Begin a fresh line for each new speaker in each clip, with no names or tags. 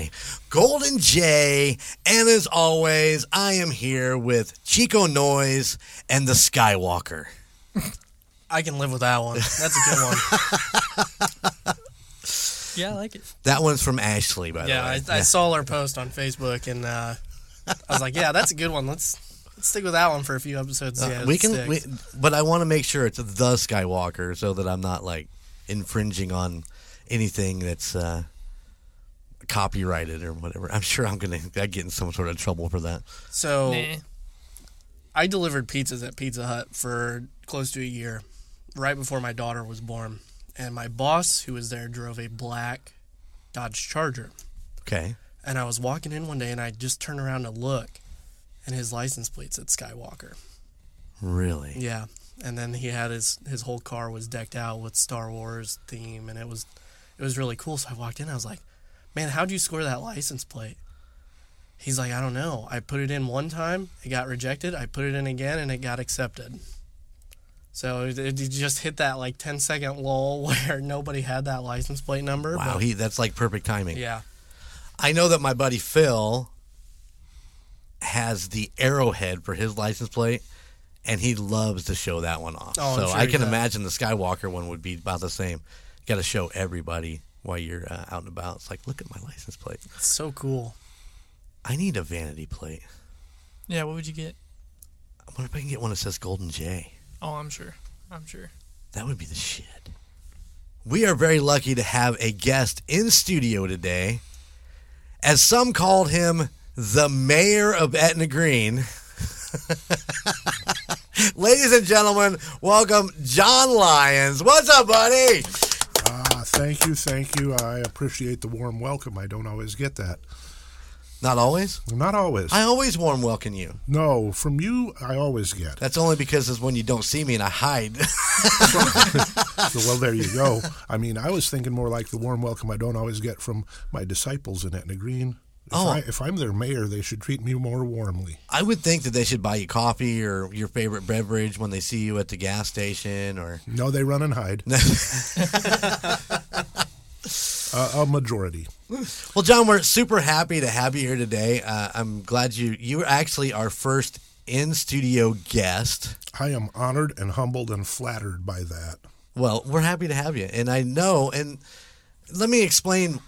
listeners. It is I, Golden J, and as always, I am here with Chico Noise and the Skywalker.
I can live with that one. That's a good one.
Yeah, I like it.
That one's from Ashley, by
yeah,
the way.
I, I saw her post on Facebook, and uh, I was like, "Yeah, that's a good one. Let's let's stick with that one for a few episodes."
Uh, we can, we, but I want to make sure it's the Skywalker so that I'm not like infringing on anything that's uh, copyrighted or whatever. I'm sure I'm gonna get in some sort of trouble for that.
So
Nah.
I delivered pizzas at Pizza Hut for close to a year, right before my daughter was born, and my boss, who was there, drove a black Dodge Charger.
Okay.
And I was walking in one day, and I just turned around to look, and his license plate said Skywalker.
Really?
Yeah, and then he had his his whole car was decked out with Star Wars theme, and it was it was really cool. So I walked in, I was like, "Man, how'd you score that license plate?" He's like, "I don't know. I put it in one time, it got rejected. I put it in again, and it got accepted." So it, it just hit that like 10 second lull where nobody had that license plate number.
Wow,
but-
he that's like perfect timing.
yeah.
I know that my buddy Phil has the arrowhead for his license plate, and he loves to show that one off.
Oh,
so
sure
I can
does.
imagine the Skywalker one would be about the same. Got to show everybody while you're uh, out and about. It's like, look at my license plate.
It's so cool.
I need a vanity plate.
Yeah, what would you get?
I wonder if I can get one that says Golden J.
Oh, I'm sure. I'm sure.
That would be the shit. We are very lucky to have a guest in studio today. As some called him the mayor of Etna Green. Ladies and gentlemen, welcome John Lyons. What's up, buddy?
Ah, thank you, thank you. I appreciate the warm welcome. I don't always get that.
Not always.
Not always.
I always warm welcome you.
no, from you, I always get.
That's only because it's when you don't see me and I hide.
So, well, there you go. I mean, I was thinking more like the warm welcome I don't always get from my disciples in Etna Green. If,
Oh.
I, if I'm their mayor, they should treat me more warmly.
I would think that they should buy you coffee or your favorite beverage when they see you at the gas station or
No, they run and hide. uh, a majority.
Well, John, we're super happy to have you here today. Uh, I'm glad you you were actually our first in studio guest.
I am honored and humbled and flattered by that.
Well, we're happy to have you, and I know. And let me explain.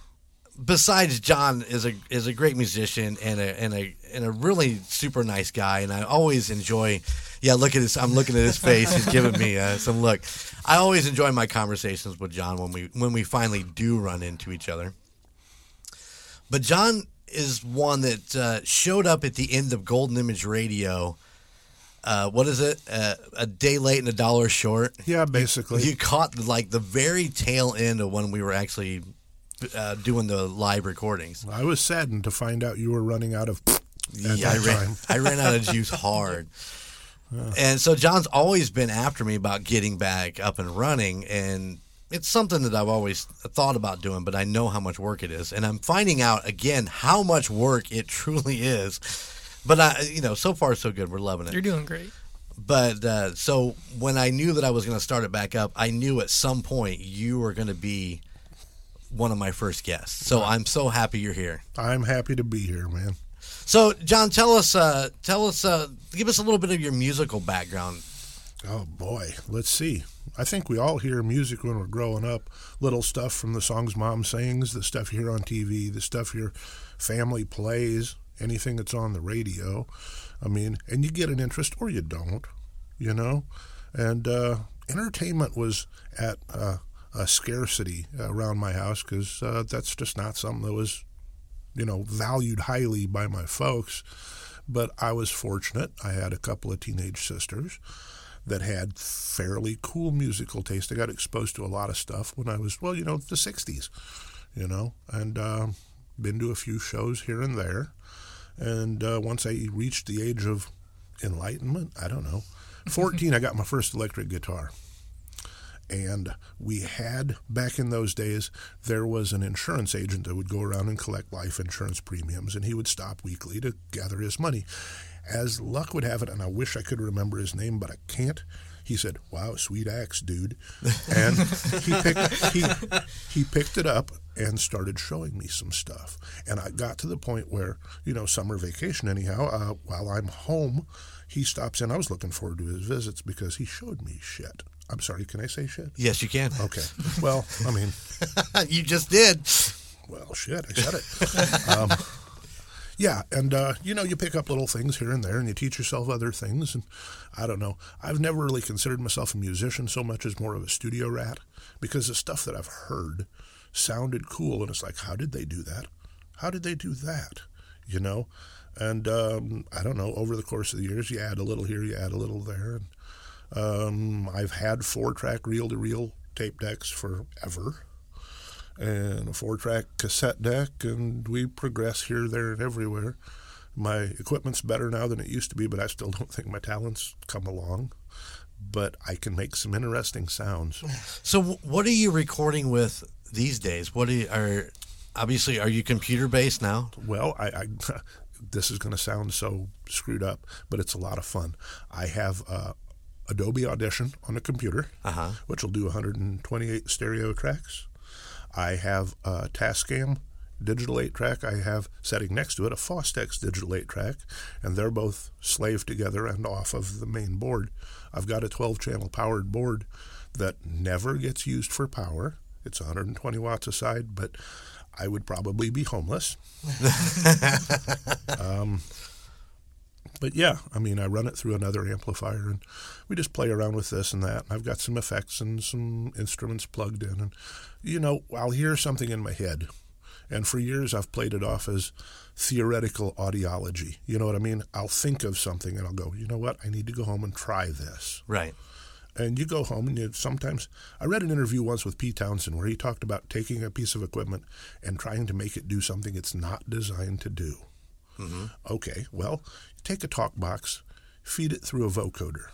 Besides, John is a is a great musician and a and a and a really super nice guy, and I always enjoy. Yeah, look at this. I'm looking at his face. He's giving me uh, some look. I always enjoy my conversations with John when we when we finally do run into each other. But John is one that uh, showed up at the end of Golden Image Radio. Uh, what is it? Uh, a day late and a dollar short.
Yeah, basically.
You caught like the very tail end of when we were actually uh, doing the live recordings.
I was saddened to find out you were running out of at
Yeah, I ran,
time.
I ran out of juice hard. And so John's always been after me about getting back up and running, and it's something that I've always thought about doing, but I know how much work it is, and I'm finding out again how much work it truly is. But I, you know, so far so good. We're loving it.
You're doing great.
But uh, so when I knew that I was going to start it back up, I knew at some point you were going to be one of my first guests. So I'm so happy you're here.
I'm happy to be here, man.
So John, tell us, uh, tell us, uh, give us a little bit of your musical background.
Oh boy, let's see. I think we all hear music when we're growing up. Little stuff from the songs mom sings, the stuff you hear on TV, the stuff your family plays, anything that's on the radio. I mean, and you get an interest or you don't, you know. And uh, entertainment was at uh, a scarcity around my house because uh, that's just not something that was, you know, valued highly by my folks. But I was fortunate. I had a couple of teenage sisters that had fairly cool musical taste. I got exposed to a lot of stuff when I was, well, you know, the 60s, you know, and uh, been to a few shows here and there. And uh, once I reached the age of enlightenment, I don't know, 14, I got my first electric guitar. And we had, back in those days, there was an insurance agent that would go around and collect life insurance premiums, and he would stop weekly to gather his money. As luck would have it, and I wish I could remember his name, but I can't. He said, "Wow, sweet axe, dude," and he picked he he picked it up and started showing me some stuff. And I got to the point where, you know, summer vacation, anyhow, uh, while I'm home, he stops in. I was looking forward to his visits because he showed me shit. I'm sorry, can I say shit?
Yes, you can.
Okay. Well, I mean,
you just did.
well, shit, I said it. um, yeah, and uh, you know, you pick up little things here and there, and you teach yourself other things. And I don't know. I've never really considered myself a musician so much as more of a studio rat because the stuff that I've heard sounded cool, and it's like, how did they do that? How did they do that? You know. And um, I don't know. Over the course of the years, you add a little here, you add a little there. And um, I've had four-track reel-to-reel tape decks forever and a four track cassette deck, and we progress here, there, and everywhere. My equipment's better now than it used to be, but I still don't think my talents come along. But I can make some interesting sounds.
So, what are you recording with these days? What are you, are obviously are you computer based now?
Well, I, I this is going to sound so screwed up, but it's a lot of fun. I have uh, Adobe Audition on a computer,
Uh-huh.
which will do 128 stereo tracks. I have a Tascam digital 8 track. I have setting next to it a Fostex digital 8 track, and they're both slaved together and off of the main board. I've got a 12 channel powered board that never gets used for power. It's 120 watts a side, but I would probably be homeless. um, but yeah, I mean, I run it through another amplifier, and we just play around with this and that. And I've got some effects and some instruments plugged in, and you know, I'll hear something in my head, and for years I've played it off as theoretical audiology. You know what I mean? I'll think of something and I'll go, you know what? I need to go home and try this.
Right.
And you go home and you sometimes I read an interview once with Pete Townshend where he talked about taking a piece of equipment and trying to make it do something it's not designed to do. Mm-hmm. Okay, well, take a talk box, feed it through a vocoder,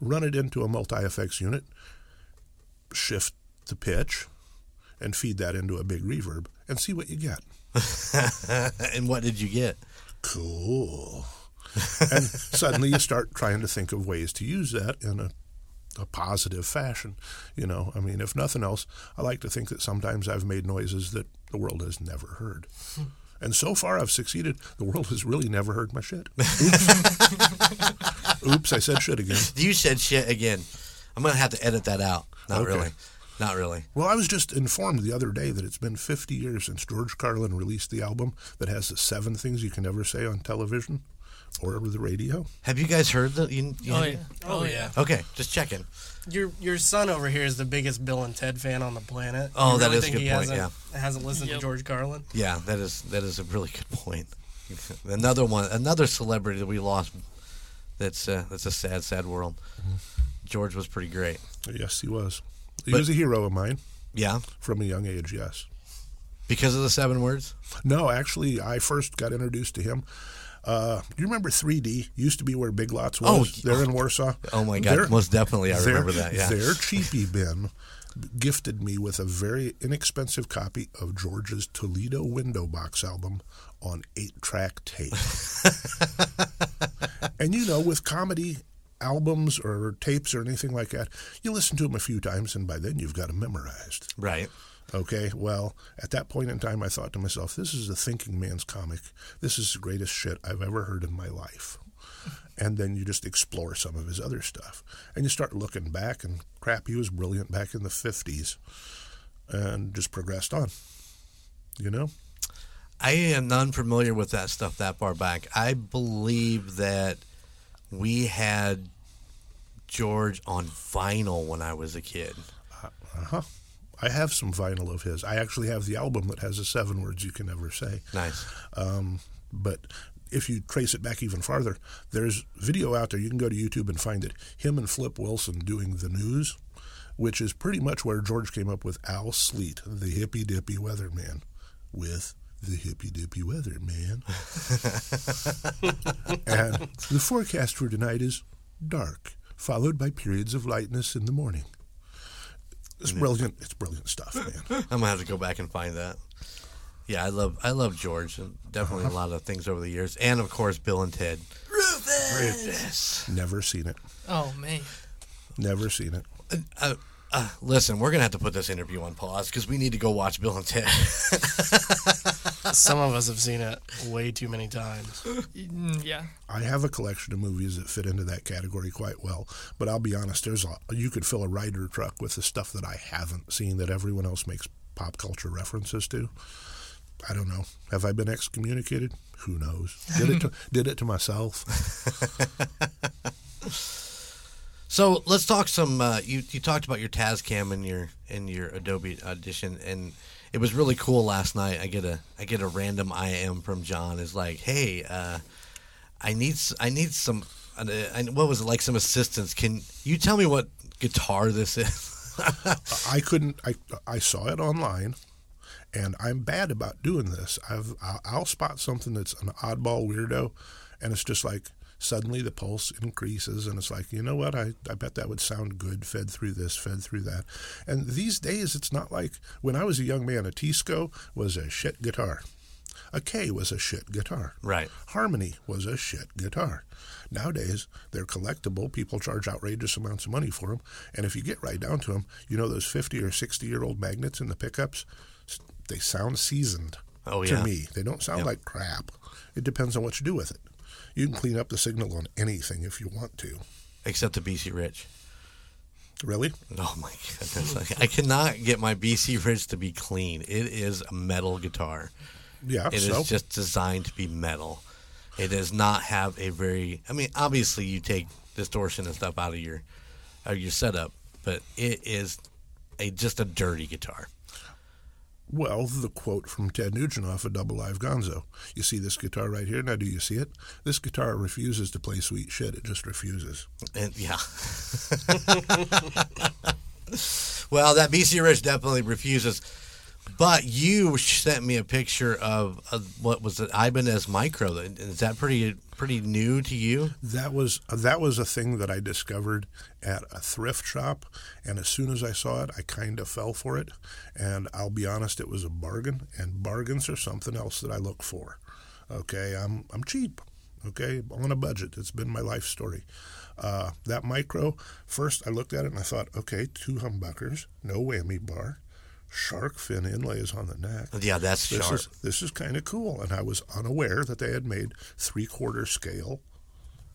run it into a multi effects unit, shift the pitch, and feed that into a big reverb and see what you get.
and what did you get?
Cool. and suddenly you start trying to think of ways to use that in a, a positive fashion. You know, I mean, if nothing else, I like to think that sometimes I've made noises that the world has never heard. Hmm. And so far, I've succeeded. The world has really never heard my shit. Oops, Oops I said shit again.
You said shit again. I'm gonna have to edit that out. Not
Okay.
really. Not really.
Well, I was just informed the other day that it's been 50 years since George Carlin released the album that has the seven things you can never say on television or over the radio.
Have you guys heard the? You, you
Oh yeah. Oh yeah.
Okay, just checking.
Your your son over here is the biggest Bill and Ted fan on the planet.
Oh,
You
that
really
is a good
he
point,
Hasn't, hasn't listened
Yep.
to George Carlin.
Yeah, that is that is a really good point. another one, another celebrity that we lost. That's uh, that's a sad, sad world. George was pretty great.
Yes, he was. He
But-
was a hero of mine
Yeah,
from a young age, yes.
because of the seven words.
No, actually, I first got introduced to him. Uh, you remember 3D? Used to be where Big Lots was.
Oh,
there in Warsaw.
Oh my God, most definitely, I remember that. Yeah,
Their cheapy bin gifted me with a very inexpensive copy of George's Toledo Window Box album on eight-track tape. and you know, with comedy albums or tapes or anything like that, you listen to them a few times, and by then you've got them memorized.
right.
Okay, well, at that point in time, I thought to myself, this is a thinking man's comic. This is the greatest shit I've ever heard in my life. And then you just explore some of his other stuff. And you start looking back, and crap, he was brilliant back in the 50s and just progressed on. You know?
I am unfamiliar with that stuff that far back. I believe that we had George on vinyl when I was a kid.
Uh huh. I have some vinyl of his. I actually have the album that has the seven words you can never say.
Nice.
Um, but if you trace it back even farther, there's video out there. You can go to YouTube and find it. Him and Flip Wilson doing the news, which is pretty much where George came up with Al Sleet, the hippy dippy weatherman, with the hippy dippy weatherman. and the forecast for tonight is dark, followed by periods of lightness in the morning. It's brilliant. It's brilliant stuff, man.
I'm gonna have to go back and find that. Yeah, I love I love George. and Definitely a lot of things over the years, and of course Bill and Ted. Rufus. Rufus.
Never seen it.
Oh man.
Never seen it.
Uh, Listen, we're gonna have to put this interview on pause because we need to go watch Bill and Ted.
Some of us have seen it way too many times.
Mm, yeah.
I have a collection of movies that fit into that category quite well, but I'll be honest. There's a you could fill a Ryder truck with the stuff that I haven't seen that everyone else makes pop culture references to. I don't know. Have I been excommunicated? Who knows? Did it to, did it to myself.
So let's talk some. Uh, you you talked about your Tascam and your and your Adobe Audition, and it was really cool last night. I get a I get a random IM from John. Is like, hey, uh, I need I need some. Uh, what was it like? Some assistance. Can you tell me what guitar this is?
I couldn't. I I saw it online, and I'm bad about doing this. I've I'll spot something that's an oddball weirdo, and it's just like suddenly the pulse increases, and it's like you know what? I I bet that would sound good fed through this, fed through that. And these days, it's not like when I was a young man. A Teisco was a shit guitar. A Kay was a shit guitar.
Right.
Harmony was a shit guitar. Nowadays, they're collectible. People charge outrageous amounts of money for them. And if you get right down to them, you know those 50 or 60 year old magnets in the pickups? They sound seasoned
Oh, yeah.
to me. They don't sound
Yep.
like crap. It depends on what you do with it. You can clean up the signal on anything if you want to.
Except the BC Rich.
Really?
Oh my goodness! I, cannot get my BC Rich to be clean. It is a metal guitar.
Yeah.
It is
so
just designed to be metal. It does not have a very. I mean, obviously you take distortion and stuff out of your, out of your setup, but it is a just a dirty guitar.
Well, the quote from Ted Nugent off of Double Live Gonzo. You see this guitar right here? Now, do you see it? This guitar refuses to play sweet shit. It just refuses.
And yeah. well, that BC Rich definitely refuses. But you sent me a picture of, of what was it, Ibanez Micro. Is that pretty pretty new to you?
That was that was a thing that I discovered at a thrift shop, and as soon as I saw it, I kind of fell for it. And I'll be honest, it was a bargain, and bargains are something else that I look for. Okay, I'm I'm cheap. Okay, on a budget. It's been my life story. Uh, that micro, first I looked at it and I thought, okay, two humbuckers, no whammy bar, shark fin inlays on the neck.
Yeah, that's
This
sharp.
is this is kind of cool, and I was unaware that they had made three quarter scale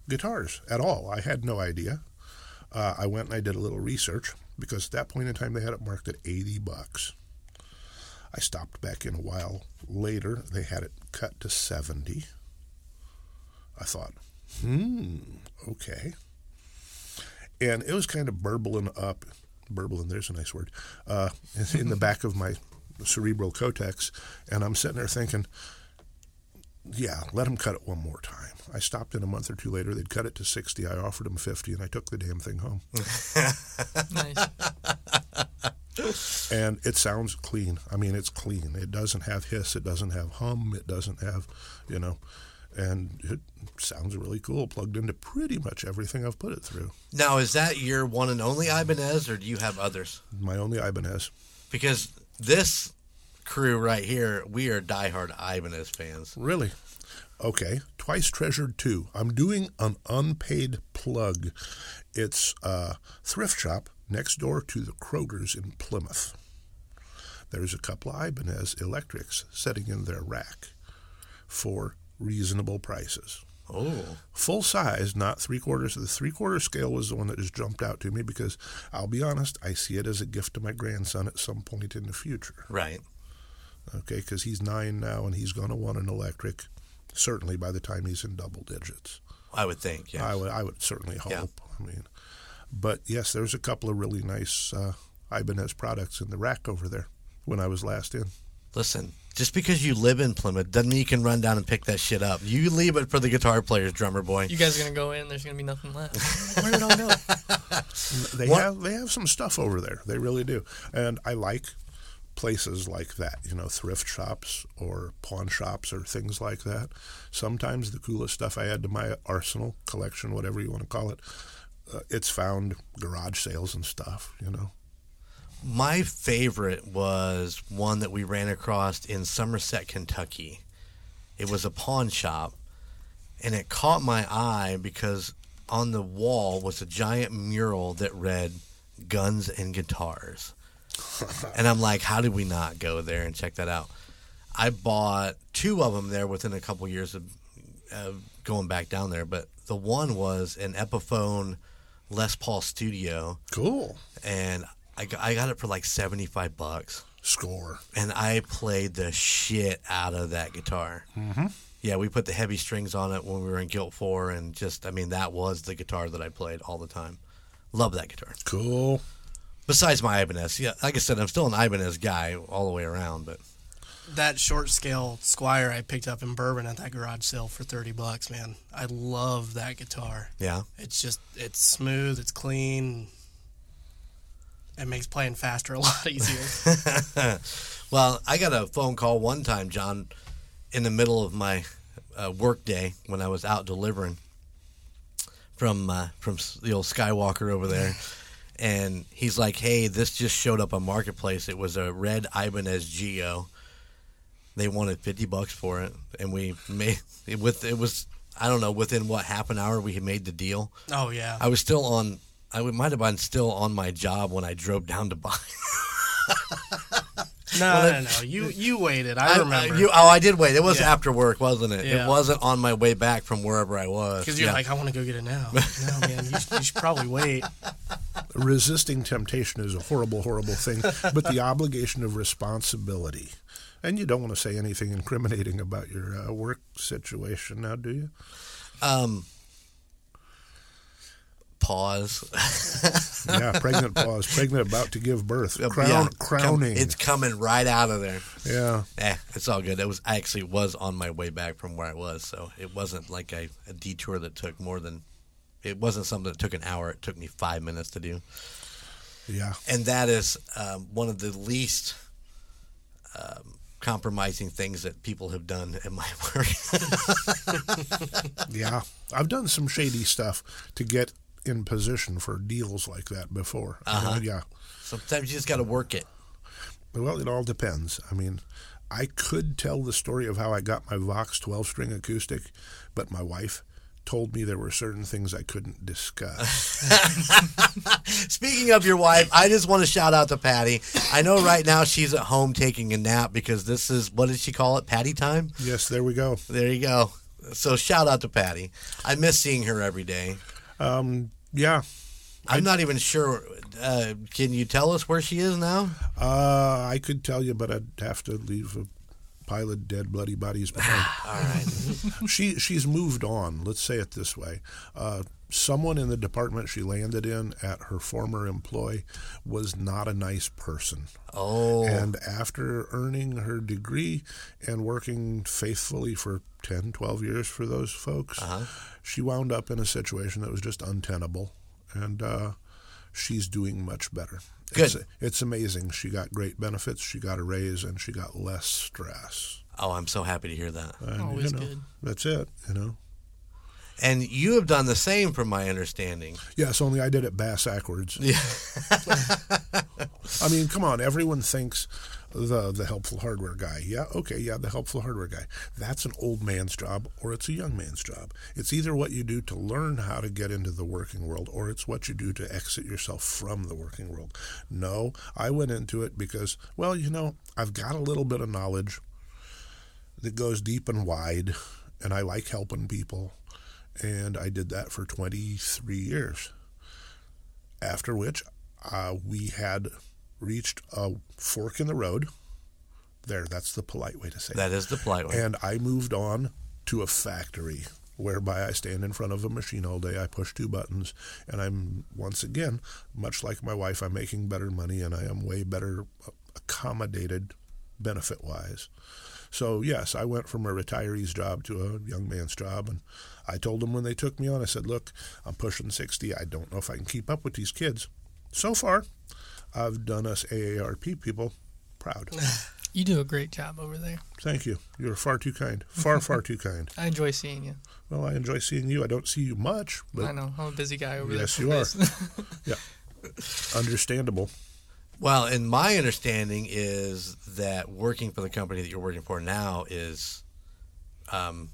guitars at all. I had no idea. Uh, I went and I did a little research because at that point in time they had it marked at eighty bucks. I stopped back in a while later. They had it cut to seventy. I thought, hmm, okay. And it was kind of burbling up, burbling. There's a nice word. Uh, in the back of my cerebral cortex, and I'm sitting there thinking, yeah, let them cut it one more time. I stopped in a month or two later. They'd cut it to 60. I offered them 50, and I took the damn thing home.
Nice.
and it sounds clean. I mean, it's clean. It doesn't have hiss. It doesn't have hum. It doesn't have, you know, and it sounds really cool. Plugged into pretty much everything I've put it through.
Now, is that your one and only Ibanez, or do you have others?
My only Ibanez.
Because this crew right here, we are diehard Ibanez fans.
Really? Okay. Twice Treasured 2. I'm doing an unpaid plug. It's a thrift shop next door to the Kroger's in Plymouth. There's a couple of Ibanez electrics sitting in their rack for reasonable prices.
Oh,
Full size, not three quarters. The three quarter scale was the one that just jumped out to me because I'll be honest, I see it as a gift to my grandson at some point in the future
right.
okay, because he's nine now and he's going to want an electric, certainly by the time he's in double digits.
I would think. Yeah.
I would, I would certainly hope.
Yeah.
I mean, but yes, there's a couple of really nice uh, Ibanez products in the rack over there when I was last in.
Listen, just because you live in Plymouth doesn't mean you can run down and pick that shit up. You leave it for the guitar players, drummer boy.
You guys are gonna go in. There's gonna be nothing left. Where did it all go?
They
What-
have they have some stuff over there. They really do, and I like places like that. You know, thrift shops or pawn shops or things like that. Sometimes the coolest stuff I add to my arsenal collection, whatever you want to call it, uh, it's found garage sales and stuff. You know.
My favorite was one that we ran across in Somerset, Kentucky. It was a pawn shop, and it caught my eye because on the wall was a giant mural that read Guns and Guitars. and I'm like, how did we not go there and check that out? I bought two of them there within a couple years of uh, going back down there, but the one was an Epiphone Les Paul Studio,
Cool.
and I got, I got it for like 75 bucks
Score.
and I played the shit out of that guitar. Mm-hmm. Yeah, we put the heavy strings on it when we were in Guilt 4, and just, I mean, that was the guitar that I played all the time. Love that guitar.
Cool.
Besides my Ibanez, yeah, like I said, I'm still an Ibanez guy all the way around, but
That short scale Squier I picked up in Bourbon at that garage sale for thirty bucks, man. I love that guitar.
yeah.
It's just it's smooth, it's clean. It makes playing faster a lot easier.
Well, I got a phone call one time, John, in the middle of my uh, work day when I was out delivering from uh, from the old Skywalker over there, and he's like, "Hey, this just showed up on Marketplace. It was a red Ibanez GIO. They wanted fifty bucks for it, and we made it with it was I don't know within what half an hour we had made the deal.
oh yeah.
I was still on. I would- might have been still on my job when I drove down to buy.
No, no, no. You you waited. I remember.
you, oh, I did wait. It was
Yeah.
after work, wasn't it?
Yeah.
It wasn't on my way back from wherever I was.
because you're
Yeah.
like, I want to go get it now. no, man, you, should- you should probably wait.
Resisting temptation is a horrible, horrible thing, but the obligation of responsibility. And you don't want to say anything incriminating about your uh, work situation now, do you?
um, pause.
Yeah, pregnant pause. Pregnant about to give birth. Crown,
Yeah.
crowning.
It's coming right out of there.
yeah.
Eh, it's all good. It was I actually was on my way back from where I was, so it wasn't like a, a detour that took more than. It wasn't something that took an hour. It took me five minutes to do.
Yeah.
and that is um, one of the least um, compromising things that people have done at my work.
Yeah. I've done some shady stuff to get in position for deals like that before.
Uh-huh.
yeah.
Sometimes you just got to work it.
Well, it all depends. I mean, I could tell the story of how I got my Vox 12 string acoustic, but my wife told me there were certain things I couldn't discuss.
Speaking of your wife, I just want to shout out to Patty. I know right now she's at home taking a nap because this is what did she call it? Patty time.
yes, there we go.
There you go. So shout out to Patty. I miss seeing her every day.
Um, yeah.
I'm not even sure. Uh, can you tell us where she is now?
Uh, I could tell you, but I'd have to leave a pile of dead, bloody bodies behind.
All right.
she she's moved on. Let's say it this way. Uh, someone in the department she landed in at her former employ was not a nice person.
Oh,
And after earning her degree and working faithfully for 10, 12 years for those folks, she wound up in a situation that was just untenable. And uh, she's doing much better.
Good.
It's, it's amazing. She got great benefits, she got a raise, and she got less stress.
oh, I'm so happy to hear that.
And,
Always
you know,
good.
That's it, you know.
And you have done the same, from my understanding.
Yes, only I did it bass backwards.
Yeah.
I mean, come on, everyone thinks the the helpful hardware guy. Yeah, okay, yeah, the helpful hardware guy. That's an old man's job or it's a young man's job. It's either what you do to learn how to get into the working world or it's what you do to exit yourself from the working world. No, I went into it because, well, you know, I've got a little bit of knowledge that goes deep and wide and I like helping people and I did that for 23 years. After which uh, we had reached a fork in the road. There, that's the polite way to say it.
That is the polite way.
And I moved on to a factory whereby I stand in front of a machine all day. I push two buttons, and I'm once again, much like my wife, I'm making better money and I am way better accommodated benefit wise. So, yes, I went from a retiree's job to a young man's job. And I told them when they took me on, I said, Look, I'm pushing 60. I don't know if I can keep up with these kids. So far, I've done us AARP people proud.
You do a great job over there.
Thank you. You're far too kind. Far, far too kind.
I enjoy seeing you.
Well, I enjoy seeing you. I don't see you much,
I know. I'm a busy guy over
Yes,
there.
Yes, you are. Yeah, understandable.
Well, and my understanding is that working for the company that you're working for now is, um,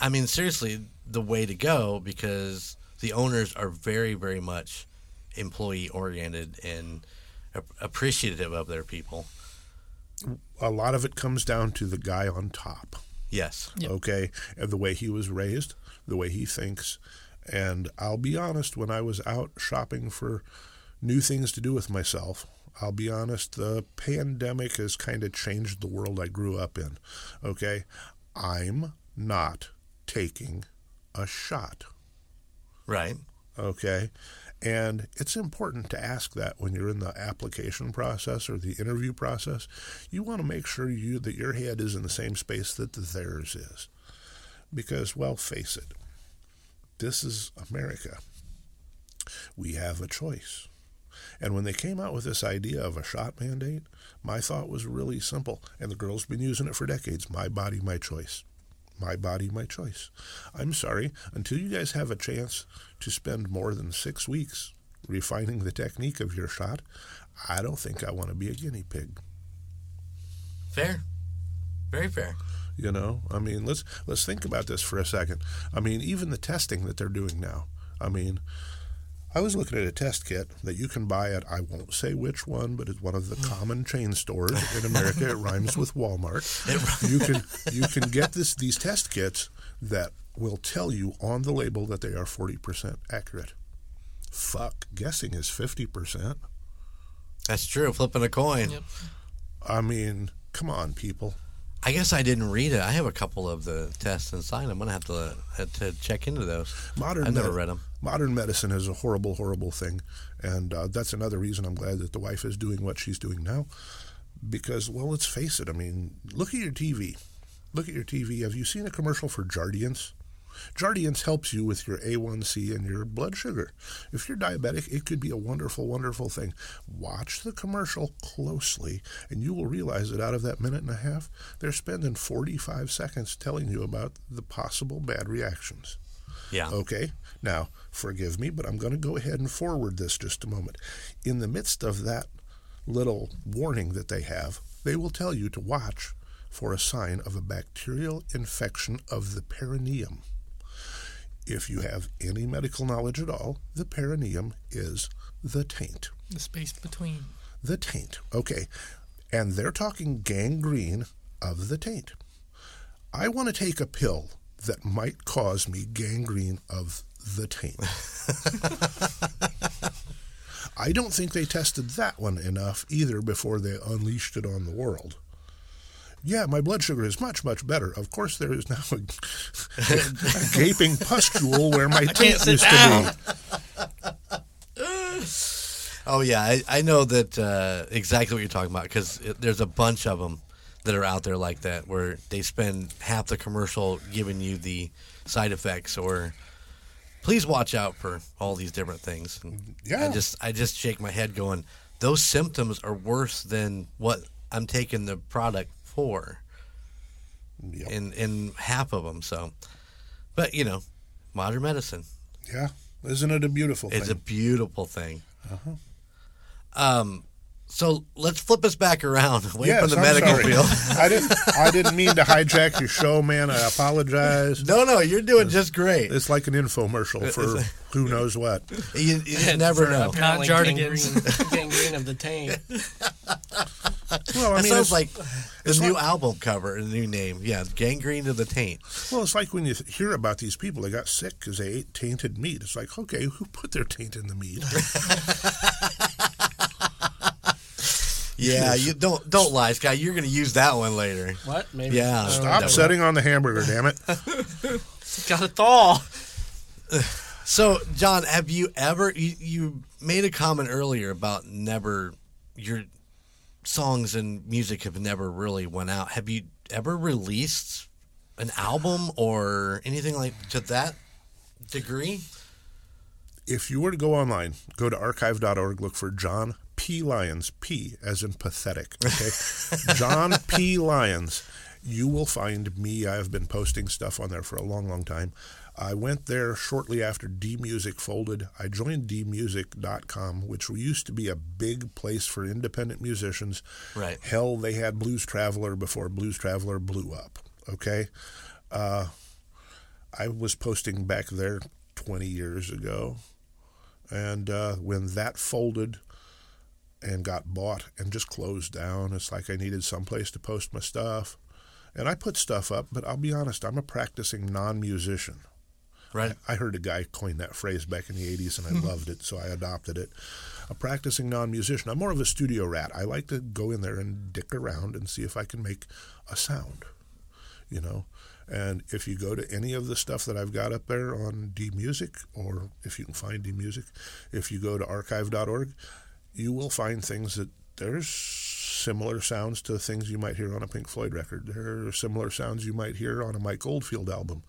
I mean, seriously, the way to go because the owners are very, very much employee oriented and ap- appreciative of their people.
A lot of it comes down to the guy on top.
Yes.
Yep.
okay, and the way he was raised, the way he thinks. And I'll be honest, when I was out shopping for new things to do with myself, I'll be honest, the pandemic has kind of changed the world I grew up in. Okay? I'm not taking a shot.
Right.
Okay? And it's important to ask that when you're in the application process or the interview process. You want to make sure you that your head is in the same space that theirs is. Because, well, face it, this is America. We have a choice. And when they came out with this idea of a shot mandate, my thought was really simple. And the girl's been using it for decades my body, my choice. My body, my choice. I'm sorry, until you guys have a chance to spend more than six weeks refining the technique of your shot, I don't think I want to be a guinea pig.
Fair. Very fair.
You know, I mean, let's let's think about this for a second. I mean, even the testing that they're doing now. I mean, I was looking at a test kit that you can buy at I won't say which one, but it's one of the hmm. common chain stores in America. It rhymes with Walmart. You can you can get this these test kits that will tell you on the label that they are forty percent accurate. Fuck, guessing is fifty percent.
That's true. Flipping a coin.
Yep.
I mean, come on, people.
I guess I didn't read it. I have a couple of the tests inside. I'm gonna have to have to check into those.
Modern
I've never
med-
read them.
Modern medicine is a horrible, horrible thing, and uh, that's another reason I'm glad that the wife is doing what she's doing now. Because, well, let's face it. I mean, look at your TV. Look at your TV. Have you seen a commercial for Jardiance? Jardiance helps you with your A1C and your blood sugar. If you're diabetic, it could be a wonderful, wonderful thing. Watch the commercial closely, and you will realize that out of that minute and a half, they're spending 45 seconds telling you about the possible bad reactions.
Yeah.
Okay. Now, forgive me, but I'm going to go ahead and forward this just a moment. In the midst of that little warning that they have, they will tell you to watch for a sign of a bacterial infection of the perineum. If you have any medical knowledge at all, the perineum is the taint.
The space between.
The taint. Okay. And they're talking gangrene of the taint. I want to take a pill that might cause me gangrene of the taint. I don't think they tested that one enough either before they unleashed it on the world. Yeah, my blood sugar is much, much better. Of course, there is now a, a gaping pustule where my taint used
down.
to be.
Oh yeah, I, I know that uh, exactly what you're talking about because there's a bunch of them that are out there like that where they spend half the commercial giving you the side effects or please watch out for all these different things. And
Yeah.
I just I just shake my head going those symptoms are worse than what I'm taking the product for
Yep.
in in half of them. So, but you know, modern medicine.
Yeah. Isn't it a beautiful thing?
It's a beautiful thing.
Uh-huh.
Um, so let's flip us back around away
yes,
from the
I'm
medical
sorry.
field.
I didn't. I didn't mean to hijack your show, man. I apologize.
no, no, you're doing just great.
It's like an infomercial for who knows what.
You, you never
For
know.
apparently
Not Jardigans.
gangrene, gangrene of the taint.
Well, I
That
mean,
sounds
it's,
like the
it's
new
like-
album cover, the new name. Yeah, gangrene to the taint.
well, it's like when you hear about these people they got sick because they ate tainted meat. It's like, okay, who put their taint in the meat?
Yeah, you don't don't lie, Sky. You're going to use that one later.
What? Maybe.
Yeah.
Stop setting on the hamburger, damn it!
Got to thaw.
So, John, have you ever you, you made a comment earlier about never your songs and music have never really went out. Have you ever released an album or anything like to that degree?
If you were to go online, go to archive.org, look for John P. Lyons, P as in pathetic, okay? John P. Lyons. You will find me. I have been posting stuff on there for a long, long time. I went there shortly after D Music folded. I joined dmusic.com, which used to be a big place for independent musicians.
Right.
Hell, they had Blues Traveler before Blues Traveler blew up, okay? Uh, I was posting back there 20 years ago. And uh, when that folded and got bought and just closed down, it's like I needed someplace to post my stuff. And I put stuff up, but I'll be honest, I'm a practicing non musician.
Right.
I heard a guy coin that phrase back in the 80s and I hmm. loved it, so I adopted it. A practicing non musician. I'm more of a studio rat. I like to go in there and dick around and see if I can make a sound, you know. And if you go to any of the stuff that I've got up there on D Music, or if you can find D Music, if you go to archive.org, you will find things that there's similar sounds to things you might hear on a Pink Floyd record. There are similar sounds you might hear on a Mike Oldfield album.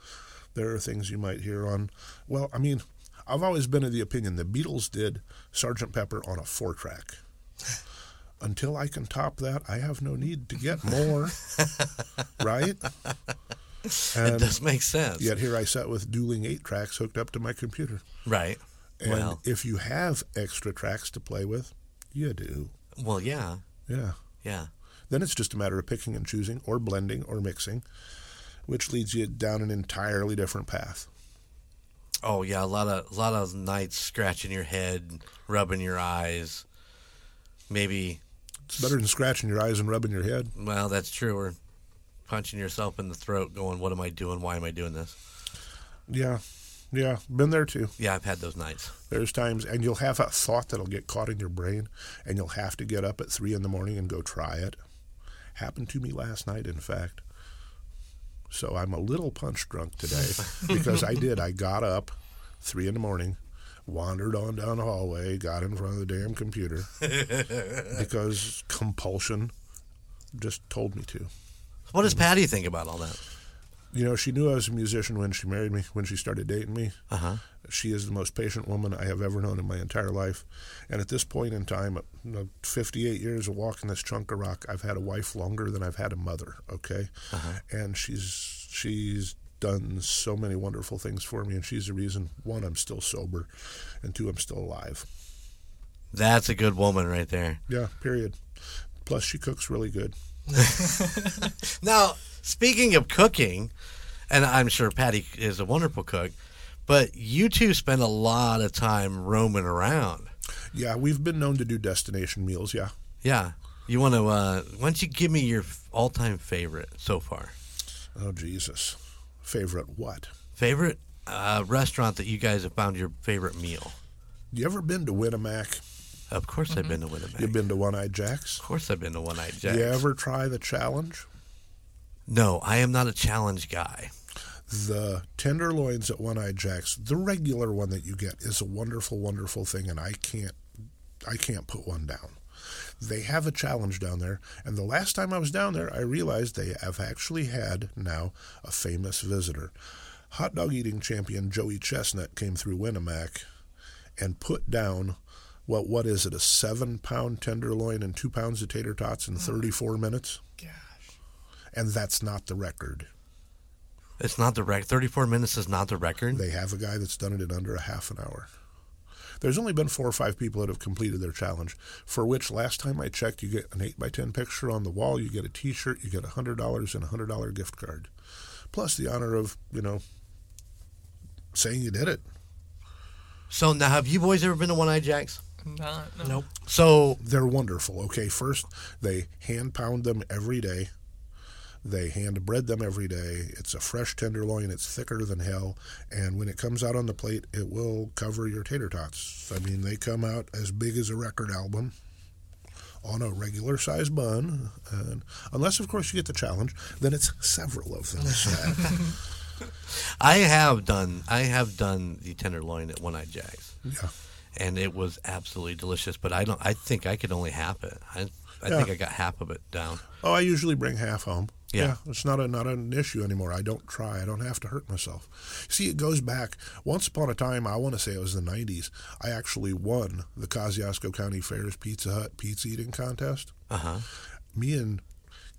There are things you might hear on, well, I mean, I've always been of the opinion the Beatles did Sgt. Pepper on a four track. Until I can top that, I have no need to get more. right?
It does make sense.
yet here I sat with dueling eight tracks hooked up to my computer.
Right.
And
Well.
if you have extra tracks to play with, you do.
Well, yeah.
Yeah.
Yeah.
Then it's just a matter of picking and choosing or blending or mixing, which leads you down an entirely different path.
Oh yeah, a lot of a lot of nights scratching your head, rubbing your eyes. Maybe
It's better than scratching your eyes and rubbing your head.
well, that's true. Or punching yourself in the throat, going, "What am I doing? Why am I doing this?"
Yeah. Yeah. Been there too.
Yeah, I've had those nights.
There's times, and you'll have a thought that'll get caught in your brain, and you'll have to get up at three in the morning and go try it. Happened to me last night, in fact. So I'm a little punch drunk today because I did. I got up three in the morning, wandered on down the hallway, got in front of the damn computer because compulsion just told me to.
What does Patty think about all that?
You know, she knew I was a musician when she married me, when she started dating me.
Uh huh.
She is the most patient woman I have ever known in my entire life. And at this point in time, you know, 58 years of walking this chunk of rock, I've had a wife longer than I've had a mother, okay? And she's she's done so many wonderful things for me and she's the reason one I'm still sober and two I'm still alive.
That's a good woman right there.
Yeah, period. Plus she cooks really good.
Now, speaking of cooking, and I'm sure Patty is a wonderful cook, but you two spend a lot of time roaming around.
Yeah, we've been known to do destination meals, yeah.
Yeah. You want to, uh, why don't you give me your all time favorite so far?
Oh Jesus. Favorite what?
Favorite uh, restaurant that you guys have found your favorite meal?
You ever been to Winamac?
Of course, I've been to Winnebago.
You've been to One Eyed Jack's?
Of course, I've been to One Eyed Jack's.
You ever try the challenge?
No, I am not a challenge guy.
The tenderloins at One Eye Jack's, the regular one that you get, is a wonderful, wonderful thing, and I can't, I can't put one down. They have a challenge down there, and the last time I was down there, I realized they have actually had now a famous visitor. Hot dog eating champion Joey Chestnut came through Winamac and put down what what is it a seven pound tenderloin and two pounds of tater tots in mm. 34 minutes
Gosh.
And that's not the record
It's not the record. 34 minutes is not the record.
They have a guy that's done it in under a half an hour. There's only been four or five people that have completed their challenge, for which last time I checked, you get an 8 by 10 picture on the wall, you get a t shirt, you get $100 and a $100 gift card. Plus the honor of, you know, saying you did it.
So now, have you boys ever been to One Eye Jack's?
Not, no.
Nope.
So
They're wonderful. Okay, first, they hand pound them every day. They hand bread them every day. It's a fresh tenderloin. It's thicker than hell. And when it comes out on the plate, it will cover your tater tots. I mean, they come out as big as a record album on a regular size bun. And unless, of course, you get the challenge, then it's several of them.
I have done. I have done the tenderloin at One Eyed Jack's,
yeah.
and it was absolutely delicious. But I don't. I think I could only half it. I, I
Yeah.
think I got half of it down.
Oh, I usually bring half home.
Yeah.
it's not a not an issue anymore. I don't try. I don't have to hurt myself. See, it goes back. Once upon a time, I want to say it was the '90s. I actually won the Kosciusko County Fair's Pizza Hut pizza eating contest.
Uh huh.
Me and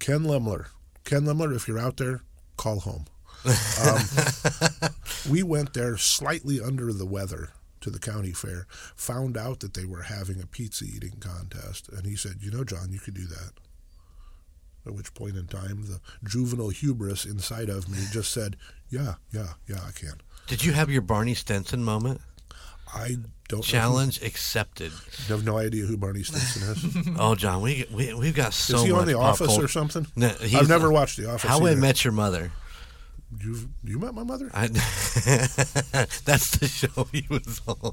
Ken Lemler. Ken Lemler, if you're out there, call home. Um, we went there slightly under the weather to the county fair. Found out that they were having a pizza eating contest, and he said, "You know, John, you could do that." At which point in time, the juvenile hubris inside of me just said, "Yeah, yeah, yeah, I can."
Did you have your Barney Stinson moment?
I don't
Challenge accepted.
I have no idea who Barney Stinson is.
Oh, John, we we we've got so
is he on The Office or something?
No,
I've never watched The Office.
How I. Met Your Mother.
you you met my mother.
I, that's the show he was on.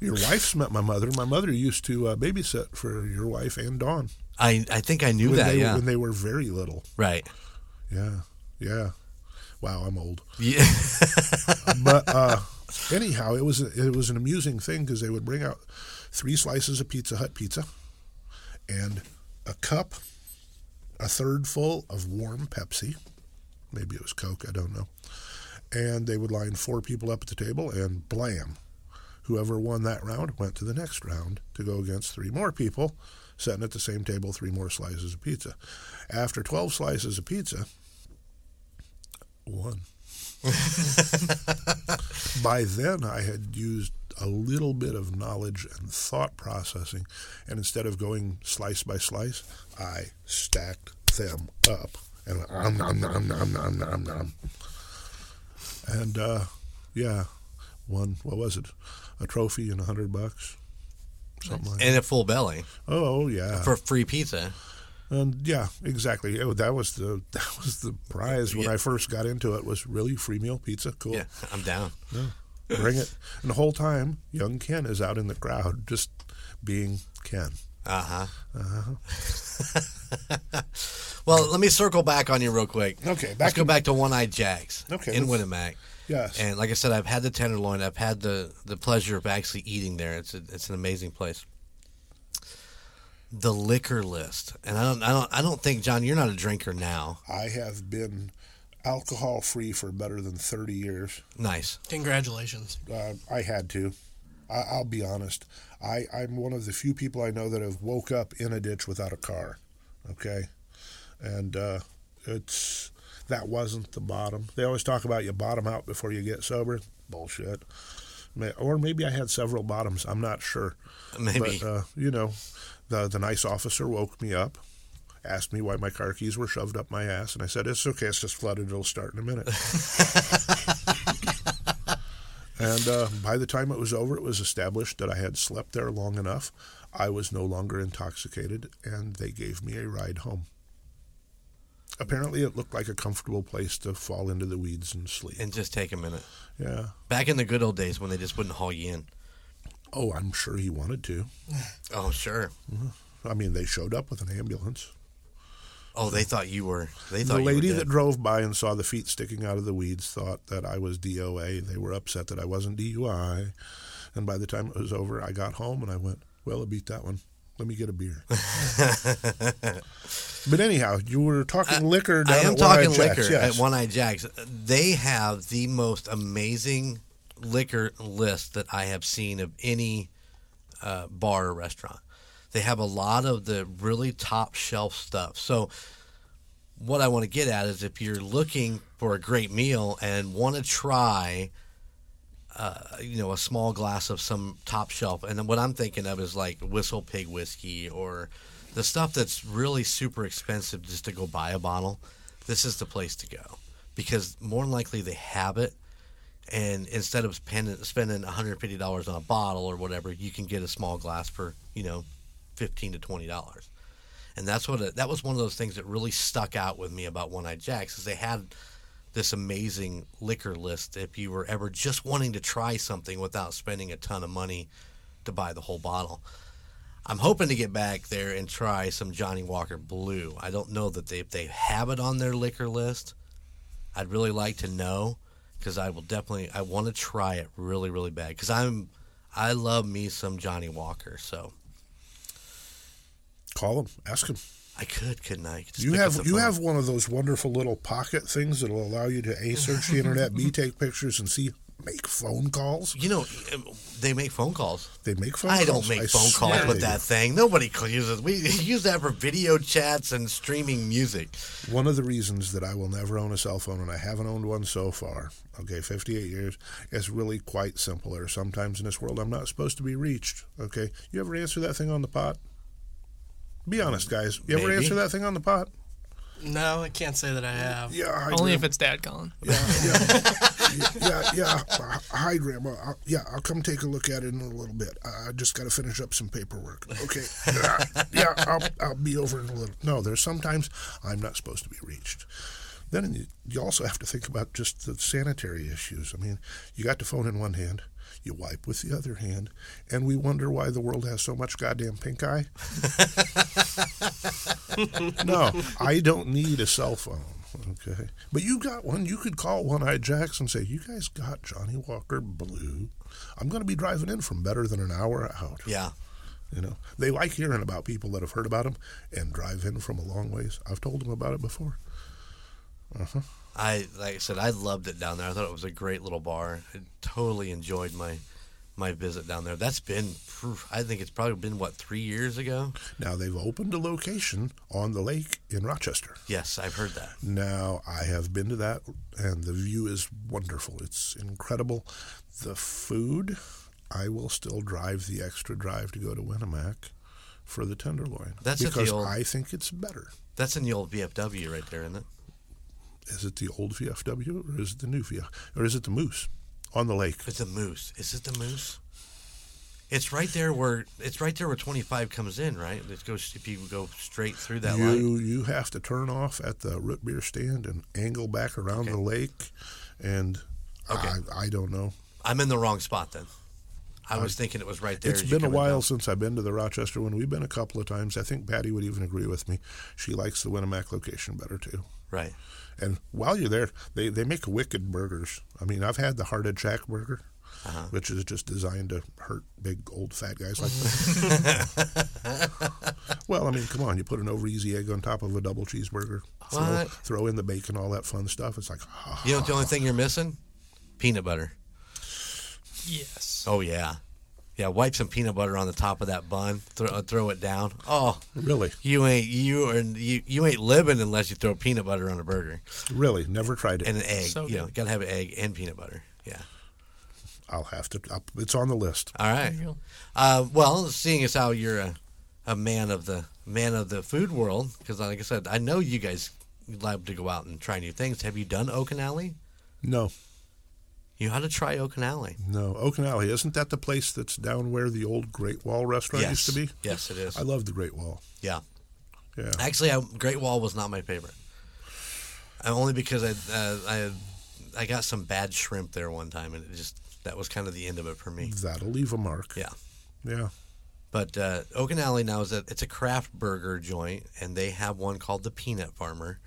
Your wife's met my mother. My mother used to uh, babysit for your wife and Dawn
I I think I knew
when
that.
they
Yeah,
when they were very little.
right.
Yeah, yeah. Wow, I'm old.
Yeah.
but uh, anyhow, it was it was an amusing thing because they would bring out three slices of Pizza Hut pizza and a cup, a third full of warm Pepsi. Maybe it was Coke. I don't know. And they would line four people up at the table, and blam, whoever won that round went to the next round to go against three more people sitting at the same table, three more slices of pizza. After twelve slices of pizza, one. By then, I had used a little bit of knowledge and thought processing, and instead of going slice by slice, I stacked them up and um, nom, nom, nom, nom, nom, nom. and uh, yeah, one what was it? A trophy and a hundred bucks, something like.
and a full belly
Oh yeah,
for free pizza.
and yeah, exactly. Oh, that was the that was the prize when
Yeah.
I first got into it. Was really free meal pizza. Cool.
Yeah, I'm down.
Bring it. And the whole time, young Ken is out in the crowd just being Ken.
Uh huh.
Uh-huh.
well, let me circle back on you real quick.
Okay,
Let's
back
go back to One Eyed Jacks.
Okay,
in
let's-
Winamac.
Yes.
And like I said, I've had the tenderloin. I've had the, the pleasure of actually eating there. It's a, it's an amazing place. The liquor list, and I don't I don't I don't think John, you're not a drinker now.
I have been alcohol free for better than 30 years.
Nice.
Congratulations.
Uh, I had to. I, I'll be honest. I, I'm one of the few people I know that have woke up in a ditch without a car. Okay, and uh, it's that wasn't the bottom. They always talk about you bottom out before you get sober. Bullshit. Or maybe I had several bottoms. I'm not sure.
Maybe.
But uh, you know, the the nice officer woke me up, asked me why my car keys were shoved up my ass, and I said, "It's okay. It's just flooded. It'll start in a minute." and uh, by the time it was over, it was established that I had slept there long enough. I was no longer intoxicated, and they gave me a ride home. Apparently, it looked like a comfortable place to fall into the weeds and sleep.
and just take a minute.
Yeah.
Back in the good old days when they just wouldn't haul you in.
Oh, I'm sure he wanted to.
Oh sure. Mm-hmm.
I mean, they showed up with an ambulance.
Oh, they thought you were. They thought
the
you were
lady that drove by and saw the feet sticking out of the weeds thought that I was DOA. They were upset that I wasn't DUI. And by the time it was over, I got home and I went, Well, I beat that one. Let me get a beer. but anyhow, you were talking liquor down
I am talking liquor
yes.
at One Eye Jacks. They have the most amazing liquor list that I have seen of any uh, bar or restaurant. They have a lot of the really top shelf stuff. So, what I want to get at is if you're looking for a great meal and want to try, uh, you know, a small glass of some top shelf, and then what I'm thinking of is like Whistle Pig whiskey or the stuff that's really super expensive just to go buy a bottle. This is the place to go because more than likely they have it, and instead of spending spending 150 dollars on a bottle or whatever, you can get a small glass for you know, 15 to 20 dollars. And that's what it, that was one of those things that really stuck out with me about One Eyed Jacks is they had this amazing liquor list if you were ever just wanting to try something without spending a ton of money to buy the whole bottle. I'm hoping to get back there and try some Johnnie Walker Blue. I don't know that they if they have it on their liquor list. I'd really like to know because I will definitely I want to try it really really bad because I'm I love me some Johnnie Walker so
Call him, ask him.
I could couldn't I? Just
You have you
phone.
have one of those wonderful little pocket things that'll allow you to a search the internet, b take pictures, and c make phone calls.
you know um, they make phone calls.
They make phone calls.
I
calls.
don't make
I
phone calls with that thing. Nobody uses. We use that for video chats and streaming music.
One of the reasons that I will never own a cell phone, and I haven't owned one so far, okay, 58 years, It's really quite simple. There are sometimes in this world I'm not supposed to be reached, okay? You ever answer that thing on the pot? Be honest, guys. You ever
Maybe.
answer that thing on the pot?
No, I can't say that I have.
Yeah, hi,
Only if it's dad calling.
Yeah, yeah, yeah, yeah. Hi, Grandma. Uh, yeah, I'll come take a look at it in a little bit. I I just got to finish up some paperwork. Okay. Yeah, yeah, I'll, I'll be over in a little. No, there's sometimes I'm not supposed to be reached. Then you, you also have to think about just the sanitary issues. I mean, you got the phone in one hand, you wipe with the other hand, and we wonder why the world has so much goddamn pink eye. no, I don't need a cell phone. Okay, but you got one. You could call One Eye Jacks and say, "You guys got Johnnie Walker Blue." I'm going to be driving in from better than an hour out.
Yeah.
You know, they like hearing about people that have heard about them and drive in from a long ways. I've told them about it before. Uh-huh.
I like I said, I loved it down there. I thought it was a great little bar. I totally enjoyed my my visit down there. That's been, I think it's probably been what three years ago.
Now they've opened a location on the lake in Rochester.
Yes, I've heard that.
Now I have been to that, and the view is wonderful. It's incredible. The food, I will still drive the extra drive to go to Winamac for the tenderloin
That's
because
old-
I think it's better.
That's in the old VFW right there, isn't it?
Is it the old VFW or is it the new VF or is it the Moose on the lake?
It's the Moose. Is it the Moose? It's right there where it's right there where twenty five comes in, right? It goes if you go straight through that
you you have to turn off at the root beer stand and angle back around
Okay.
the lake, and
Okay.
I I don't know.
I'm in the wrong spot then. I was thinking it was right there.
It's been a while
down.
since I've been to the Rochester one. We've been a couple of times. I think Patty would even agree with me. She likes the Winamac location better too.
Right.
And while you're there, they, they make wicked burgers. I mean, I've had the Hearted Jack burger,
Uh-huh.
which is just designed to hurt big old fat guys like me. well, I mean, come on, you put an over easy egg on top of a double cheeseburger, throw, throw in the bacon, all that fun stuff. It's like, ah,
You know the only thing you're missing? Peanut butter.
Yes.
Oh yeah, yeah. Wipe some peanut butter on the top of that bun. Throw uh, throw it down. Oh,
really,
you ain't you are you you ain't living unless you throw peanut butter on a burger
really, never tried it.
and an egg.
So
you know, gotta have an egg and peanut butter. Yeah.
I'll have to. I'll, it's on the list.
All right.
There you go.
Uh, well, seeing as how you're a, a man of the man of the food world, because like I said, I know you guys love to go out and try new things. Have you done Okanali?
No,
You ought to try Okanali.
no. Okanali, isn't that the place that's down where the old Great Wall restaurant
Yes.
used to be?
Yes, it is.
I love the Great Wall.
yeah.
Yeah.
Actually, I, Great Wall was not my favorite. Only because I uh, I I got some bad shrimp there one time, and it just that was kind of the end of it for me.
That'll leave a mark.
Yeah.
Yeah.
But uh, Okanali now is a it's a craft burger joint, and they have one called the Peanut Farmer.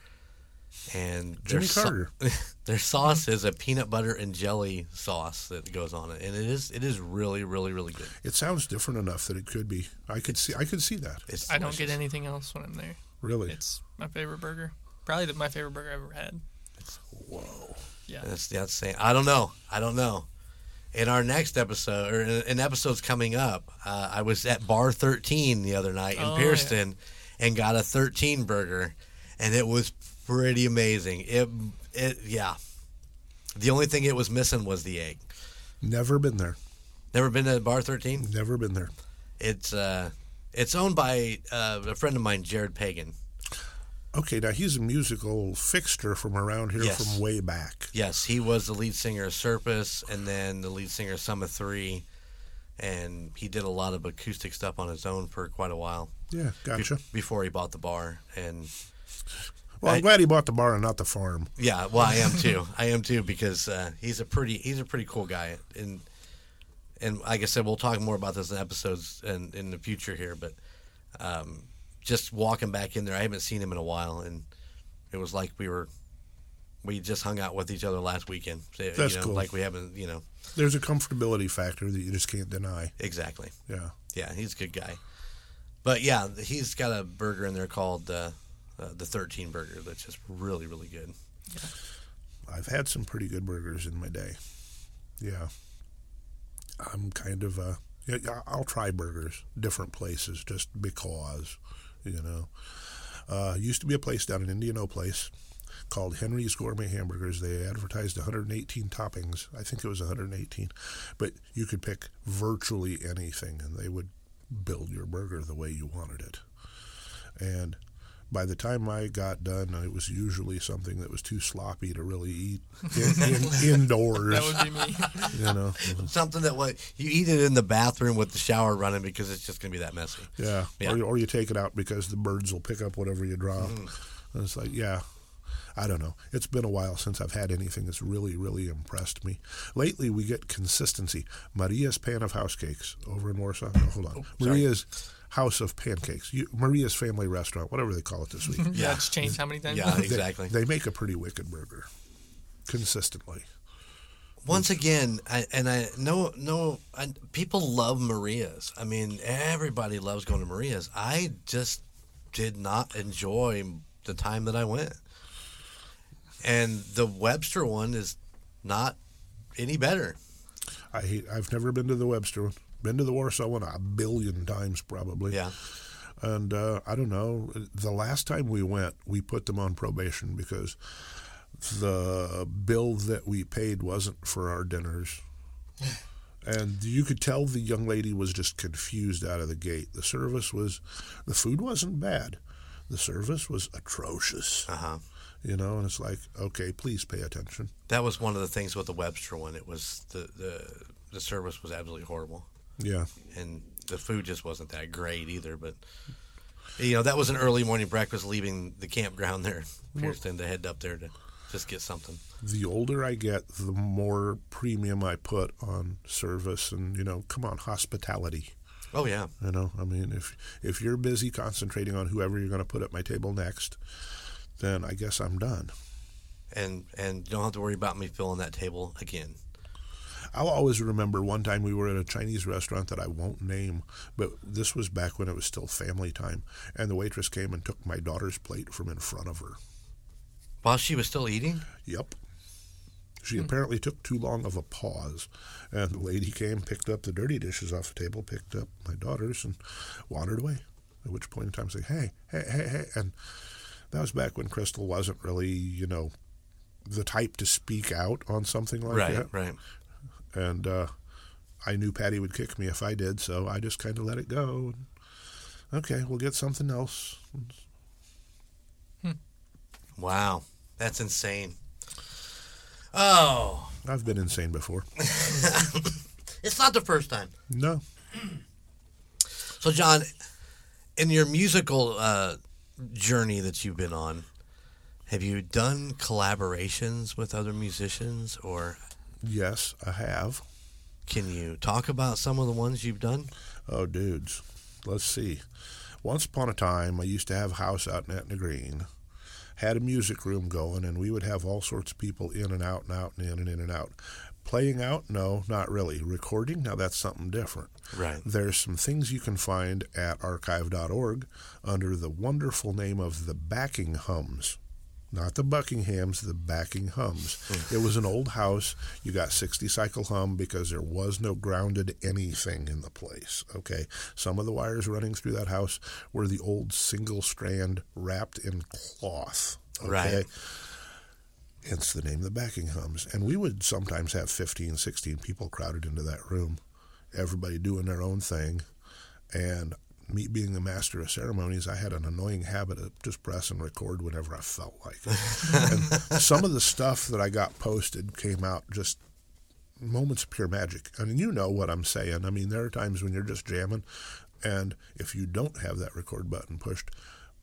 And their
Jimmy
sau-
Carter.
their sauce is a peanut butter and jelly sauce that goes on it, and it is it is really really really good.
It sounds different enough that it could be. I could see. I could see that.
It's
I don't get anything else when I'm there.
Really.
It's my favorite burger. Probably the, my favorite burger I've ever had.
It's, Whoa.
Yeah.
That's that's saying I don't know. I don't know. In our next episode, or in, in episodes coming up, uh, I was at Bar 13 the other night in
Oh,
Pierceton and got a 13 burger, and it was pretty amazing. It, it, yeah. The only thing it was missing was the egg.
Never been there.
Never been to Bar 13?
Never been there.
It's uh, it's owned by uh, a friend of mine, Jared Pagan.
Okay, now he's a musical fixture from around here
Yes.
from way back.
Yes, he was the lead singer of Surface and then the lead singer of Summer 3. And he did a lot of acoustic stuff on his own for quite a while
Yeah,
be-
gotcha.
before he bought the bar. And
Well, I'm
I-
glad he bought the bar and not the farm.
yeah, well, I am too. I am too because uh, he's a pretty he's a pretty cool guy. And and like I said, we'll talk more about this in episodes and in the future here. But um, just walking back in there, I haven't seen him in a while, and it was like we were we just hung out with each other last weekend. So,
That's
you know,
cool.
Like we haven't, you know,
There's a comfortability factor that you just can't deny.
exactly.
Yeah.
Yeah, he's a good guy. But yeah, he's got a burger in there called uh, uh, the 13 burger that's just really, really good.
I've had some pretty good burgers in my day. Yeah. I'm kind of uh yeah, I'll try burgers different places just because, you know. Uh, used to be a place down in Indiano Place called Henry's Gourmet Hamburgers. They advertised 118 toppings. I think it was 118, but you could pick virtually anything, and they would build your burger the way you wanted it. And by the time I got done, it was usually something that was too sloppy to really eat in, in, indoors.
That would be me.
you know,
Something that what you eat it in the bathroom with the shower running because it's just gonna be that messy.
yeah.
Yeah.
Or, or you take it out because the birds will pick up whatever you drop.
Mm-hmm.
And it's like, yeah, I don't know. It's been a while since I've had anything that's really, really impressed me. Lately, we get consistency. Maria's Pan of House Cakes over in Warsaw. No, hold on.
sorry.
Maria's House of Pancakes. You, Maria's Family Restaurant, whatever they call it this week.
yeah, it's changed how many times?
Yeah,
They-
exactly.
They, make a pretty wicked burger consistently.
Once again, I, and I know no I, people love Maria's. I mean, everybody loves going to Maria's. I just did not enjoy the time that I went, and the Webster one is not any better.
I hate, I've never been to the Webster one. Been to the Warsaw one a billion times probably.
Yeah,
And uh, I don't know. The last time we went, we put them on probation because the bill that we paid wasn't for our dinners. And you could tell the young lady was just confused out of the gate. The service was, the food wasn't bad. The service was atrocious.
uh huh.
You know, and it's like, okay, please pay attention.
That was one of the things with the Webster one. It was the the the service was absolutely horrible,
Yeah.
and the food just wasn't that great either. But you know, that was an early morning breakfast, leaving the campground there, Pierceton, to head up there to just get something.
the older I get, the more premium I put on service and, you know, come on, hospitality.
Oh yeah,
You know, I mean, if if you're busy concentrating on whoever you're going to put at my table next, then I guess I'm done.
and and don't have to worry about me filling that table again.
I'll always remember one time we were at a Chinese restaurant that I won't name, but this was back when it was still family time, and the waitress came and took my daughter's plate from in front of her.
While she was still eating,
Yep. She apparently took too long of a pause, and the lady came, picked up the dirty dishes off the table, picked up my daughter's, and wandered away. At which point in time, I say, "Hey, hey, hey, hey!" And that was back when Crystal wasn't really, you know, the type to speak out on something like
right,
that.
right.
And uh, I knew Patty would kick me if I did, so I just kind of let it go. Okay, we'll get something else.
Wow, that's insane. Oh,
I've been insane before.
it's not the first time.
No,
So, John, in your musical uh, journey that you've been on, have you done collaborations with other musicians, or
yes, I have.
can you talk about some of the ones you've done?
Oh, dudes. Let's see. Once upon a time, I used to have a house out in Etna Green. Had a music room going, and we would have all sorts of people in and out and out and in and in and out. Playing out? No, not really. Recording? Now that's something different.
Right.
There's some things you can find at archive.org under the wonderful name of the Backing Hums. Not the Buckinghams, the backing hums. Hmm. it was an old house. You got 60 cycle hum because there was no grounded anything in the place. Okay. Some of the wires running through that house were the old single strand wrapped in cloth. Okay.
Right.
Hence the name the backing hums. And we would sometimes have 15, 16 people crowded into that room, everybody doing their own thing. And me being the master of ceremonies, I had an annoying habit of just press and record whenever I felt like it. and some of the stuff that I got posted came out just moments of pure magic. I mean, you know what I'm saying. I mean, there are times when you're just jamming, and if you don't have that record button pushed,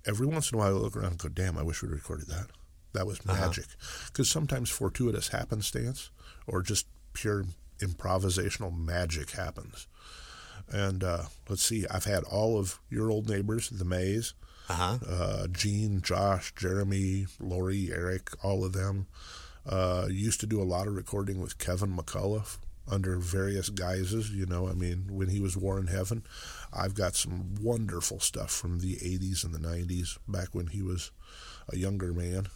every once in a while I look around and go, damn, I wish we'd recorded that. That was uh-huh. magic. Because sometimes fortuitous happenstance or just pure improvisational magic happens. And uh, let's see, I've had all of your old neighbors, the Mays,
Uh huh.
uh, Gene, Josh, Jeremy, Lori, Eric, all of them. Uh, used to do a lot of recording with Kevin McCullough under various guises. You know, I mean, when he was War in Heaven, I've got some wonderful stuff from the 80s and the 90s, back when he was a younger man.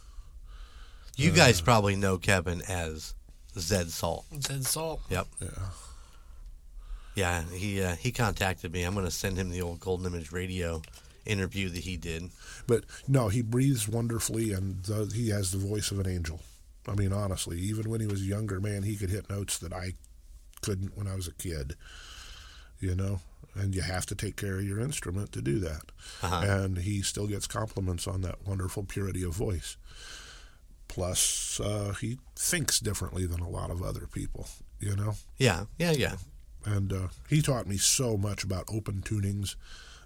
You guys probably know Kevin as Zed Salt.
Dead salt.
Yep.
Yeah.
Yeah, he uh, he contacted me. I'm going to send him the old Golden Image Radio interview that he did.
But no, he breathes wonderfully, and the, he has the voice of an angel. I mean, honestly, even when he was a younger man, he could hit notes that I couldn't when I was a kid. You know, and you have to take care of your instrument to do that.
Uh-huh.
And he still gets compliments on that wonderful purity of voice. Plus, uh, he thinks differently than a lot of other people, you know?
Yeah, yeah, yeah.
And uh, he taught me so much about open tunings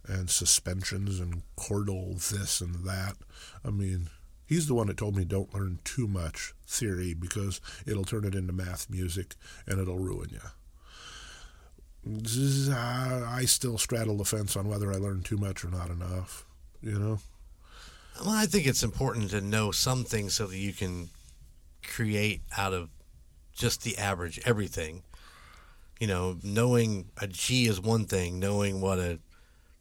and suspensions and chordal this and that. I mean, he's the one that told me don't learn too much theory because it'll turn it into math music and it'll ruin you. I still straddle the fence on whether I learned too much or not enough, you know?
Well, I think it's important to know some things so that you can create out of just the average everything. You know, knowing a G is one thing, knowing what a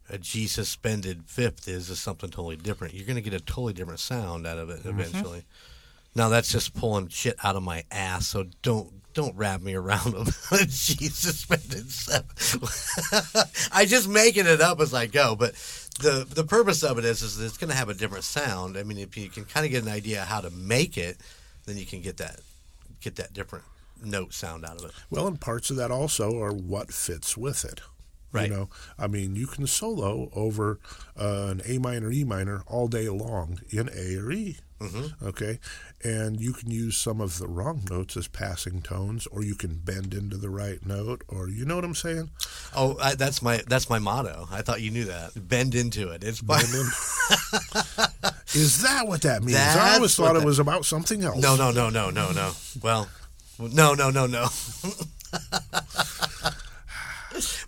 a G suspended fifth is is something totally different. You're going to get a totally different sound out of it mm-hmm. eventually. Now that's just pulling shit out of my ass, so don't don't wrap me around a G suspended seven. I just making it up as I go, but the the purpose of it is is that it's going to have a different sound. I mean, if you can kind of get an idea how to make it, then you can get that get that different note sound out of it.
Well, and parts of that also are what fits with it.
Right.
You know, I mean, you can solo over uh, an A minor, E minor all day long in A or E.
Mm-hmm.
Okay, and you can use some of the wrong notes as passing tones, or you can bend into the right note, or you know what I'm saying?
Oh, I, that's my that's my motto. I thought you knew that. Bend into it. It's
in. Is that what that means? I always thought it was about something else.
no, no, no, no, no, no. Well, no, no, no, no.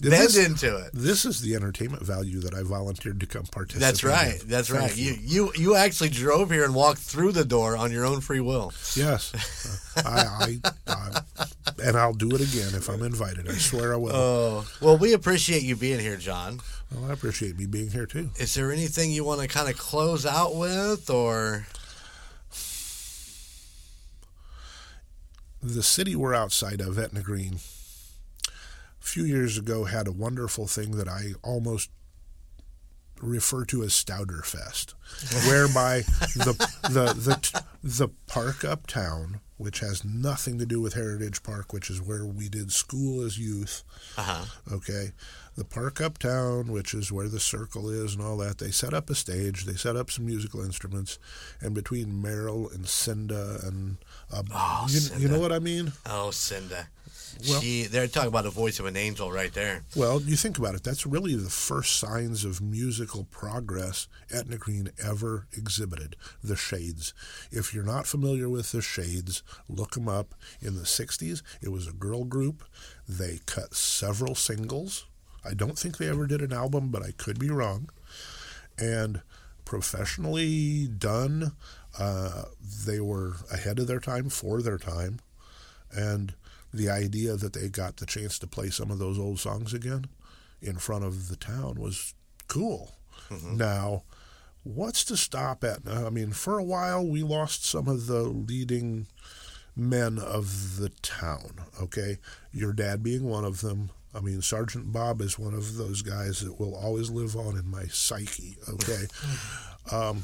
Bend
This-
into it.
This is the entertainment value that I volunteered to come participate.
That's right.
in.
That's
Thank
right. You you you actually drove here and walked through the door on your own free will.
Yes, I, I, I, and I'll do it again if I'm invited. I swear I will.
Oh well, we appreciate you being here, John.
well, I appreciate me being here too.
Is there anything you want to kind of close out with, or
The city we're outside of, Etna Green, a few years ago had a wonderful thing that I almost refer to as Stouder Fest, whereby the the the the park uptown, which has nothing to do with Heritage Park, which is where we did school as youth.
uh-huh.
Okay. The park uptown, which is where the circle is and all that, they set up a stage, they set up some musical instruments, and between Merrill and Cinda and uh,
Oh,
you, you know what I mean?
oh Cinda,
Well-
she they're talking about the voice of an angel right there.
Well, you think about it, that's really the first signs of musical progress Etna Green ever exhibited, the Shades. If you're not familiar with the Shades, look them up. In the 60s, it was a girl group. They cut several singles. I don't think they ever did an album, but I could be wrong. And professionally done, uh, they were ahead of their time, for their time. And the idea that they got the chance to play some of those old songs again in front of the town was cool. Now, what's to stop Etna? I mean, for a while we lost some of the leading men of the town, okay? Your dad being one of them. I mean, Sergeant Bob is one of those guys that will always live on in my psyche, okay? um,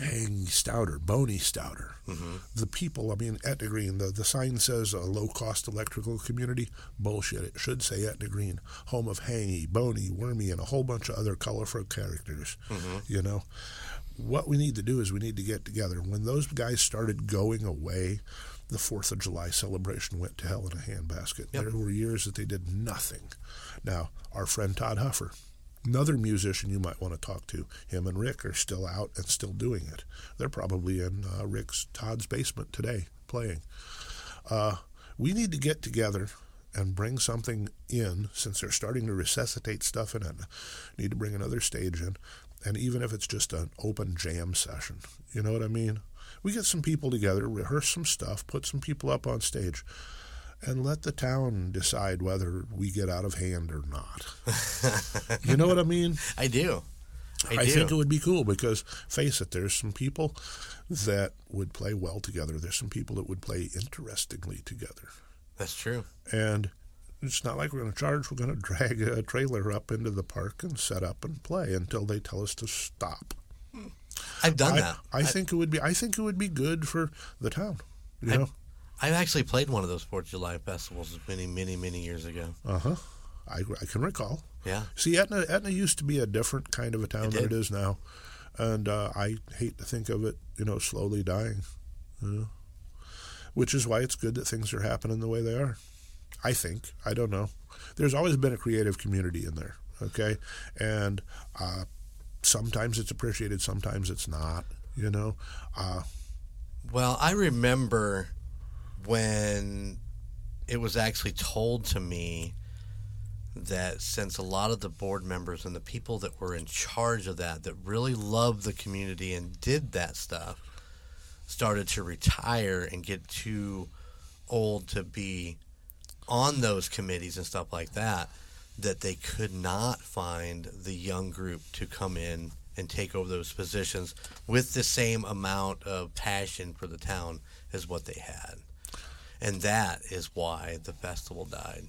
Hang Stouder, Boney Stouder. Mm-hmm. The people, I mean, Etna Green, the, the sign says a low cost electrical community. Bullshit. It should say Etna Green, home of Hangy, Boney, Wormy, and a whole bunch of other colorful characters. Mm-hmm. You know? What we need to do is we need to get together. When those guys started going away, the Fourth of July celebration went to hell in a handbasket.
Yep.
There were years that they did nothing. Now, our friend Todd Huffer, another musician you might want to talk to, him and Rick are still out and still doing it. They're probably in uh, Rick's Todd's basement today playing. Uh, we need to get together and bring something in since they're starting to resuscitate stuff in it. Need to bring another stage in, and even if it's just an open jam session, you know what I mean? We get some people together, rehearse some stuff, put some people up on stage, and let the town decide whether we get out of hand or not. you know what I mean?
I do. I,
I
do.
think it would be cool because, face it, there's some people that would play well together. There's some people that would play interestingly together.
That's true.
And it's not like we're going to charge. We're going to drag a trailer up into the park and set up and play until they tell us to stop.
I've done
I,
that.
I think it would be. I think it would be good for the town. You know.
I've actually played one of those Fourth of July festivals many, many, many years ago.
Uh huh. I, I can recall.
Yeah.
See, Etna, Etna used to be a different kind of a town
It
than it is now, and uh, I hate to think of it, you know, slowly dying. You know? Which is why it's good that things are happening the way they are. I think. I don't know. There's always been a creative community in there, okay, and uh, sometimes it's appreciated, sometimes it's not. You know, uh,
Well, I remember when it was actually told to me that since a lot of the board members and the people that were in charge of that, that really loved the community and did that stuff, started to retire and get too old to be on those committees and stuff like that, that they could not find the young group to come in and take over those positions with the same amount of passion for the town as what they had. And that is why the festival died.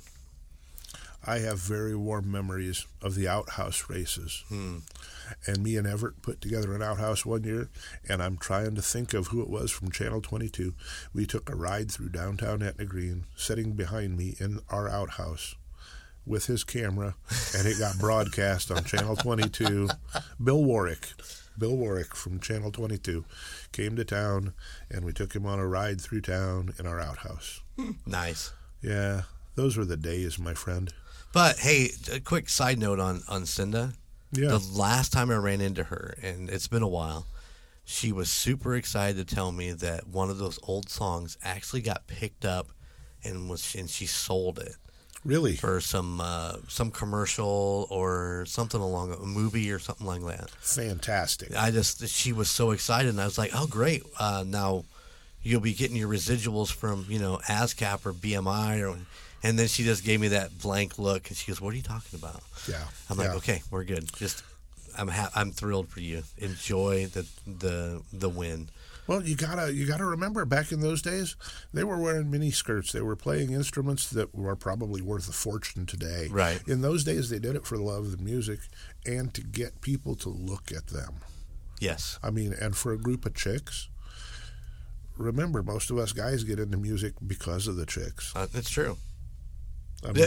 I have very warm memories of the outhouse races.
Hmm.
And me and Everett put together an outhouse one year, and I'm trying to think of who it was from Channel 22. We took a ride through downtown Etna Green, sitting behind me in our outhouse with his camera, and it got broadcast on Channel 22. Bill Warwick, Bill Warwick from Channel 22, came to town, and we took him on a ride through town in our outhouse.
Nice.
Yeah, those were the days, my friend.
But hey, a quick side note on on Cinda.
Yeah.
The last time I ran into her, and it's been a while, she was super excited to tell me that one of those old songs actually got picked up and was and she sold it
Really?
for some uh, some commercial or something along a movie or something like that.
Fantastic.
I just she was so excited, and I was like, "Oh, great! Uh, now you'll be getting your residuals from you know ASCAP or BMI or." And then she just gave me that blank look, and she goes, "What are you talking about?"
Yeah.
I'm like,
yeah.
"Okay, we're good. Just I'm ha- I'm thrilled for you. Enjoy the the the win."
Well, you gotta you gotta remember back in those days, they were wearing mini skirts. They were playing instruments that were probably worth a fortune today.
Right.
In those days, they did it for the love of the music and to get people to look at them.
Yes,
I mean, and for a group of chicks. Remember, most of us guys get into music because of the chicks.
uh, it's true.
I mean,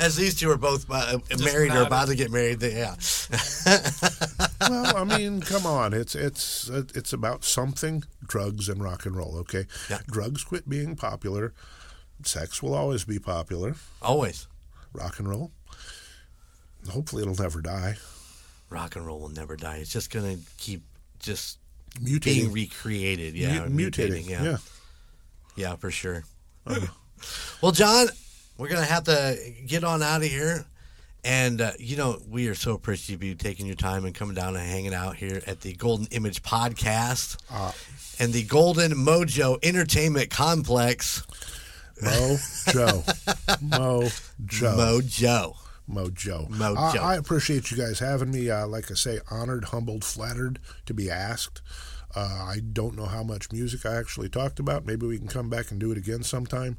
As these two are both uh, married or about to get married, they, yeah.
well, I mean, come on. It's it's it's about something. Drugs and rock and roll. Okay.
Yeah.
Drugs quit being popular. Sex will always be popular.
Always,
Rock and roll. Hopefully, it'll never die.
rock and roll will never die. It's just gonna keep just
Mutating.
being recreated. Yeah,
Mu-
or
mutating.
yeah.
Yeah.
Yeah, for sure.
Uh-huh.
well, John, we're gonna have to get on out of here, and uh, you know we are so appreciative of you taking your time and coming down and hanging out here at the Golden Image Podcast
Uh,
and the Golden Mojo Entertainment Complex.
Mo Joe. Mo Joe.
Mojo.
Mojo.
Mojo.
I, I appreciate you guys having me. Uh, like I say, honored, humbled, flattered to be asked. Uh, I don't know how much music I actually talked about. Maybe we can come back and do it again sometime.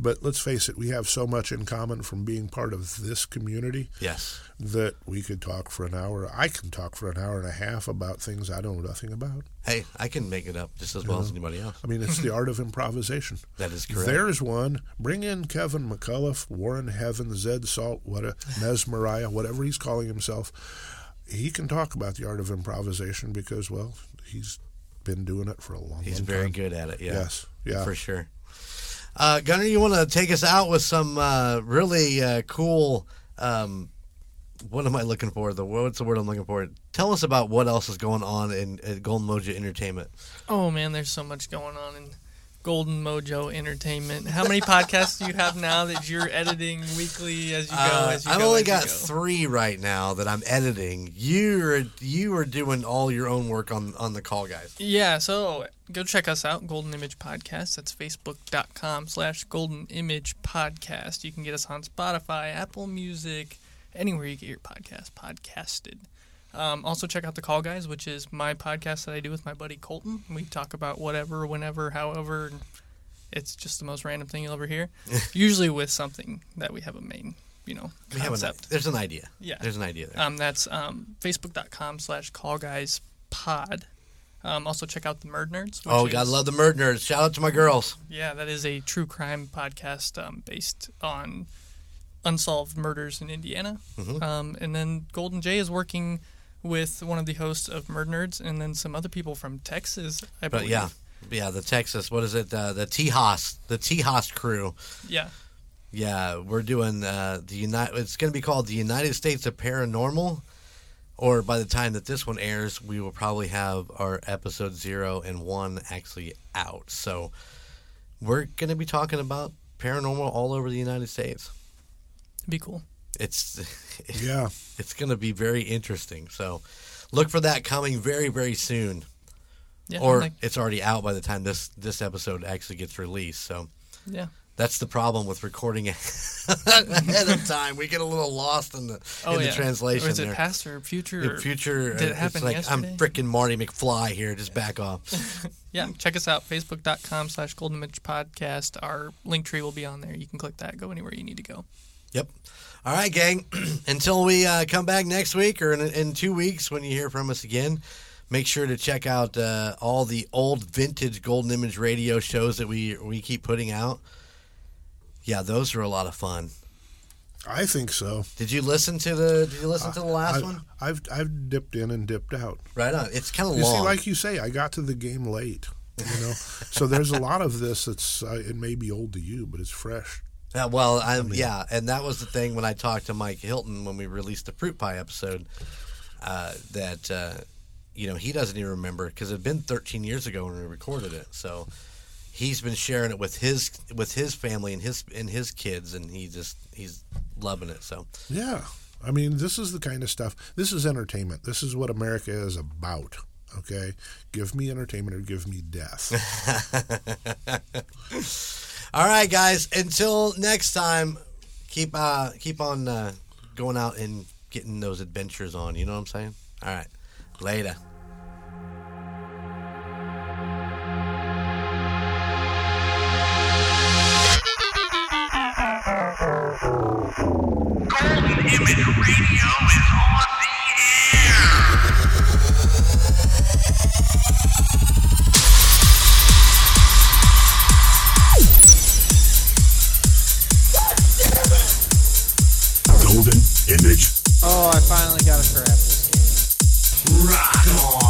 But let's face it, we have so much in common from being part of this community
Yes.
that we could talk for an hour. I can talk for an hour and a half about things I know nothing about.
Hey, I can make it up just as well as anybody else.
I mean, it's the art of improvisation.
That is correct.
There's one. Bring in Kevin McCullough, War in Heaven, Zed Salt, what a Mesmeriah, whatever he's calling himself. He can talk about the art of improvisation because, well, he's been doing it for a long, time.
He's
long
very
time.
good at it. Yeah.
Yes, yeah.
for sure. Uh, Gunner, you want to take us out with some uh, really uh, cool. Um, what am I looking for? The what's the word I'm looking for? Tell us about what else is going on in, at Golden Mojo Entertainment.
Oh man, there's so much going on in Golden Mojo Entertainment. How many podcasts do you have now that you're editing weekly as you go?
Uh,
as you
I've
go,
only got
go?
three right now that I'm editing. You're you are doing all your own work on on the call, guys.
Yeah, so go check us out, Golden Image Podcast. That's facebook.com slash Golden Image Podcast. You can get us on Spotify, Apple Music, anywhere you get your podcast podcasted. Um, also, check out The Call Guys, which is my podcast that I do with my buddy Colton. We talk about whatever, whenever, however. It's just the most random thing you'll ever hear. Usually with something that we have a main, you know,
We have an,
concept.
there's an idea.
Yeah.
there's an idea there.
Um, that's um, facebook.com slash call guys pod. Um, also check out the Murd Nerds.
oh,
is-
God, love the Murd Nerds. Shout out to my girls.
Yeah, that is a true crime podcast um, based on unsolved murders in Indiana.
Mm-hmm.
Um, and then Golden J is working with one of the hosts of Murd Nerds, and then some other people from Texas. I believe.
But yeah, yeah, the Texas. What is it? Uh, the Tejas, the Tejas crew.
yeah,
Yeah, we're doing uh, the United. It's going to be called the United States of Paranormal. Or by the time that this one airs, we will probably have our episode zero and one actually out. So we're going to be talking about paranormal all over the United States.
it'd be cool.
It's
Yeah.
it's going to be very interesting. So look for that coming very very soon.
Yeah,
or
like-
it's already out by the time this this episode actually gets released. So
yeah.
that's the problem with recording ahead of time. We get a little lost in the
Oh
in
yeah.
the translation
Or is it
there.
past or future? Or-
future,
Did it
uh,
happen
it's like
yesterday?
I'm freaking Marty McFly here. Just back off.
Yeah, check us out, facebook.com slash golden image podcast. Our link tree will be on there. You can click that, go anywhere you need to go.
Yep. All right, gang. Until we uh, come back next week or in, in two weeks when you hear from us again, make sure to check out uh, all the old vintage Golden Image radio shows that we we keep putting out. Yeah, those are a lot of fun.
I think so.
Did you listen to the Did you listen to the last
I,
one?
I've I've dipped in and dipped out.
Right on. It's kind of
You see,
long.
like you say, I got to the game late. You know, so there's a lot of this that's uh, it may be old to you, but it's fresh.
Yeah, well, I'm yeah, and that was the thing when I talked to Mike Hilton when we released the fruit pie episode. Uh, that uh, you know he doesn't even remember because it had been 13 years ago when we recorded it. So he's been sharing it with his with his family and his and his kids, and he just he's loving it. So
Yeah, I mean, this is the kind of stuff. This is entertainment. This is what America is about. Okay, give me entertainment or give me death.
all right, guys. Until next time, keep uh keep on uh, going out and getting those adventures on. You know what I'm saying? All right, later.
Golden Image Radio is on the air.
Image.
Oh, I finally got a crap this game.
Rock on.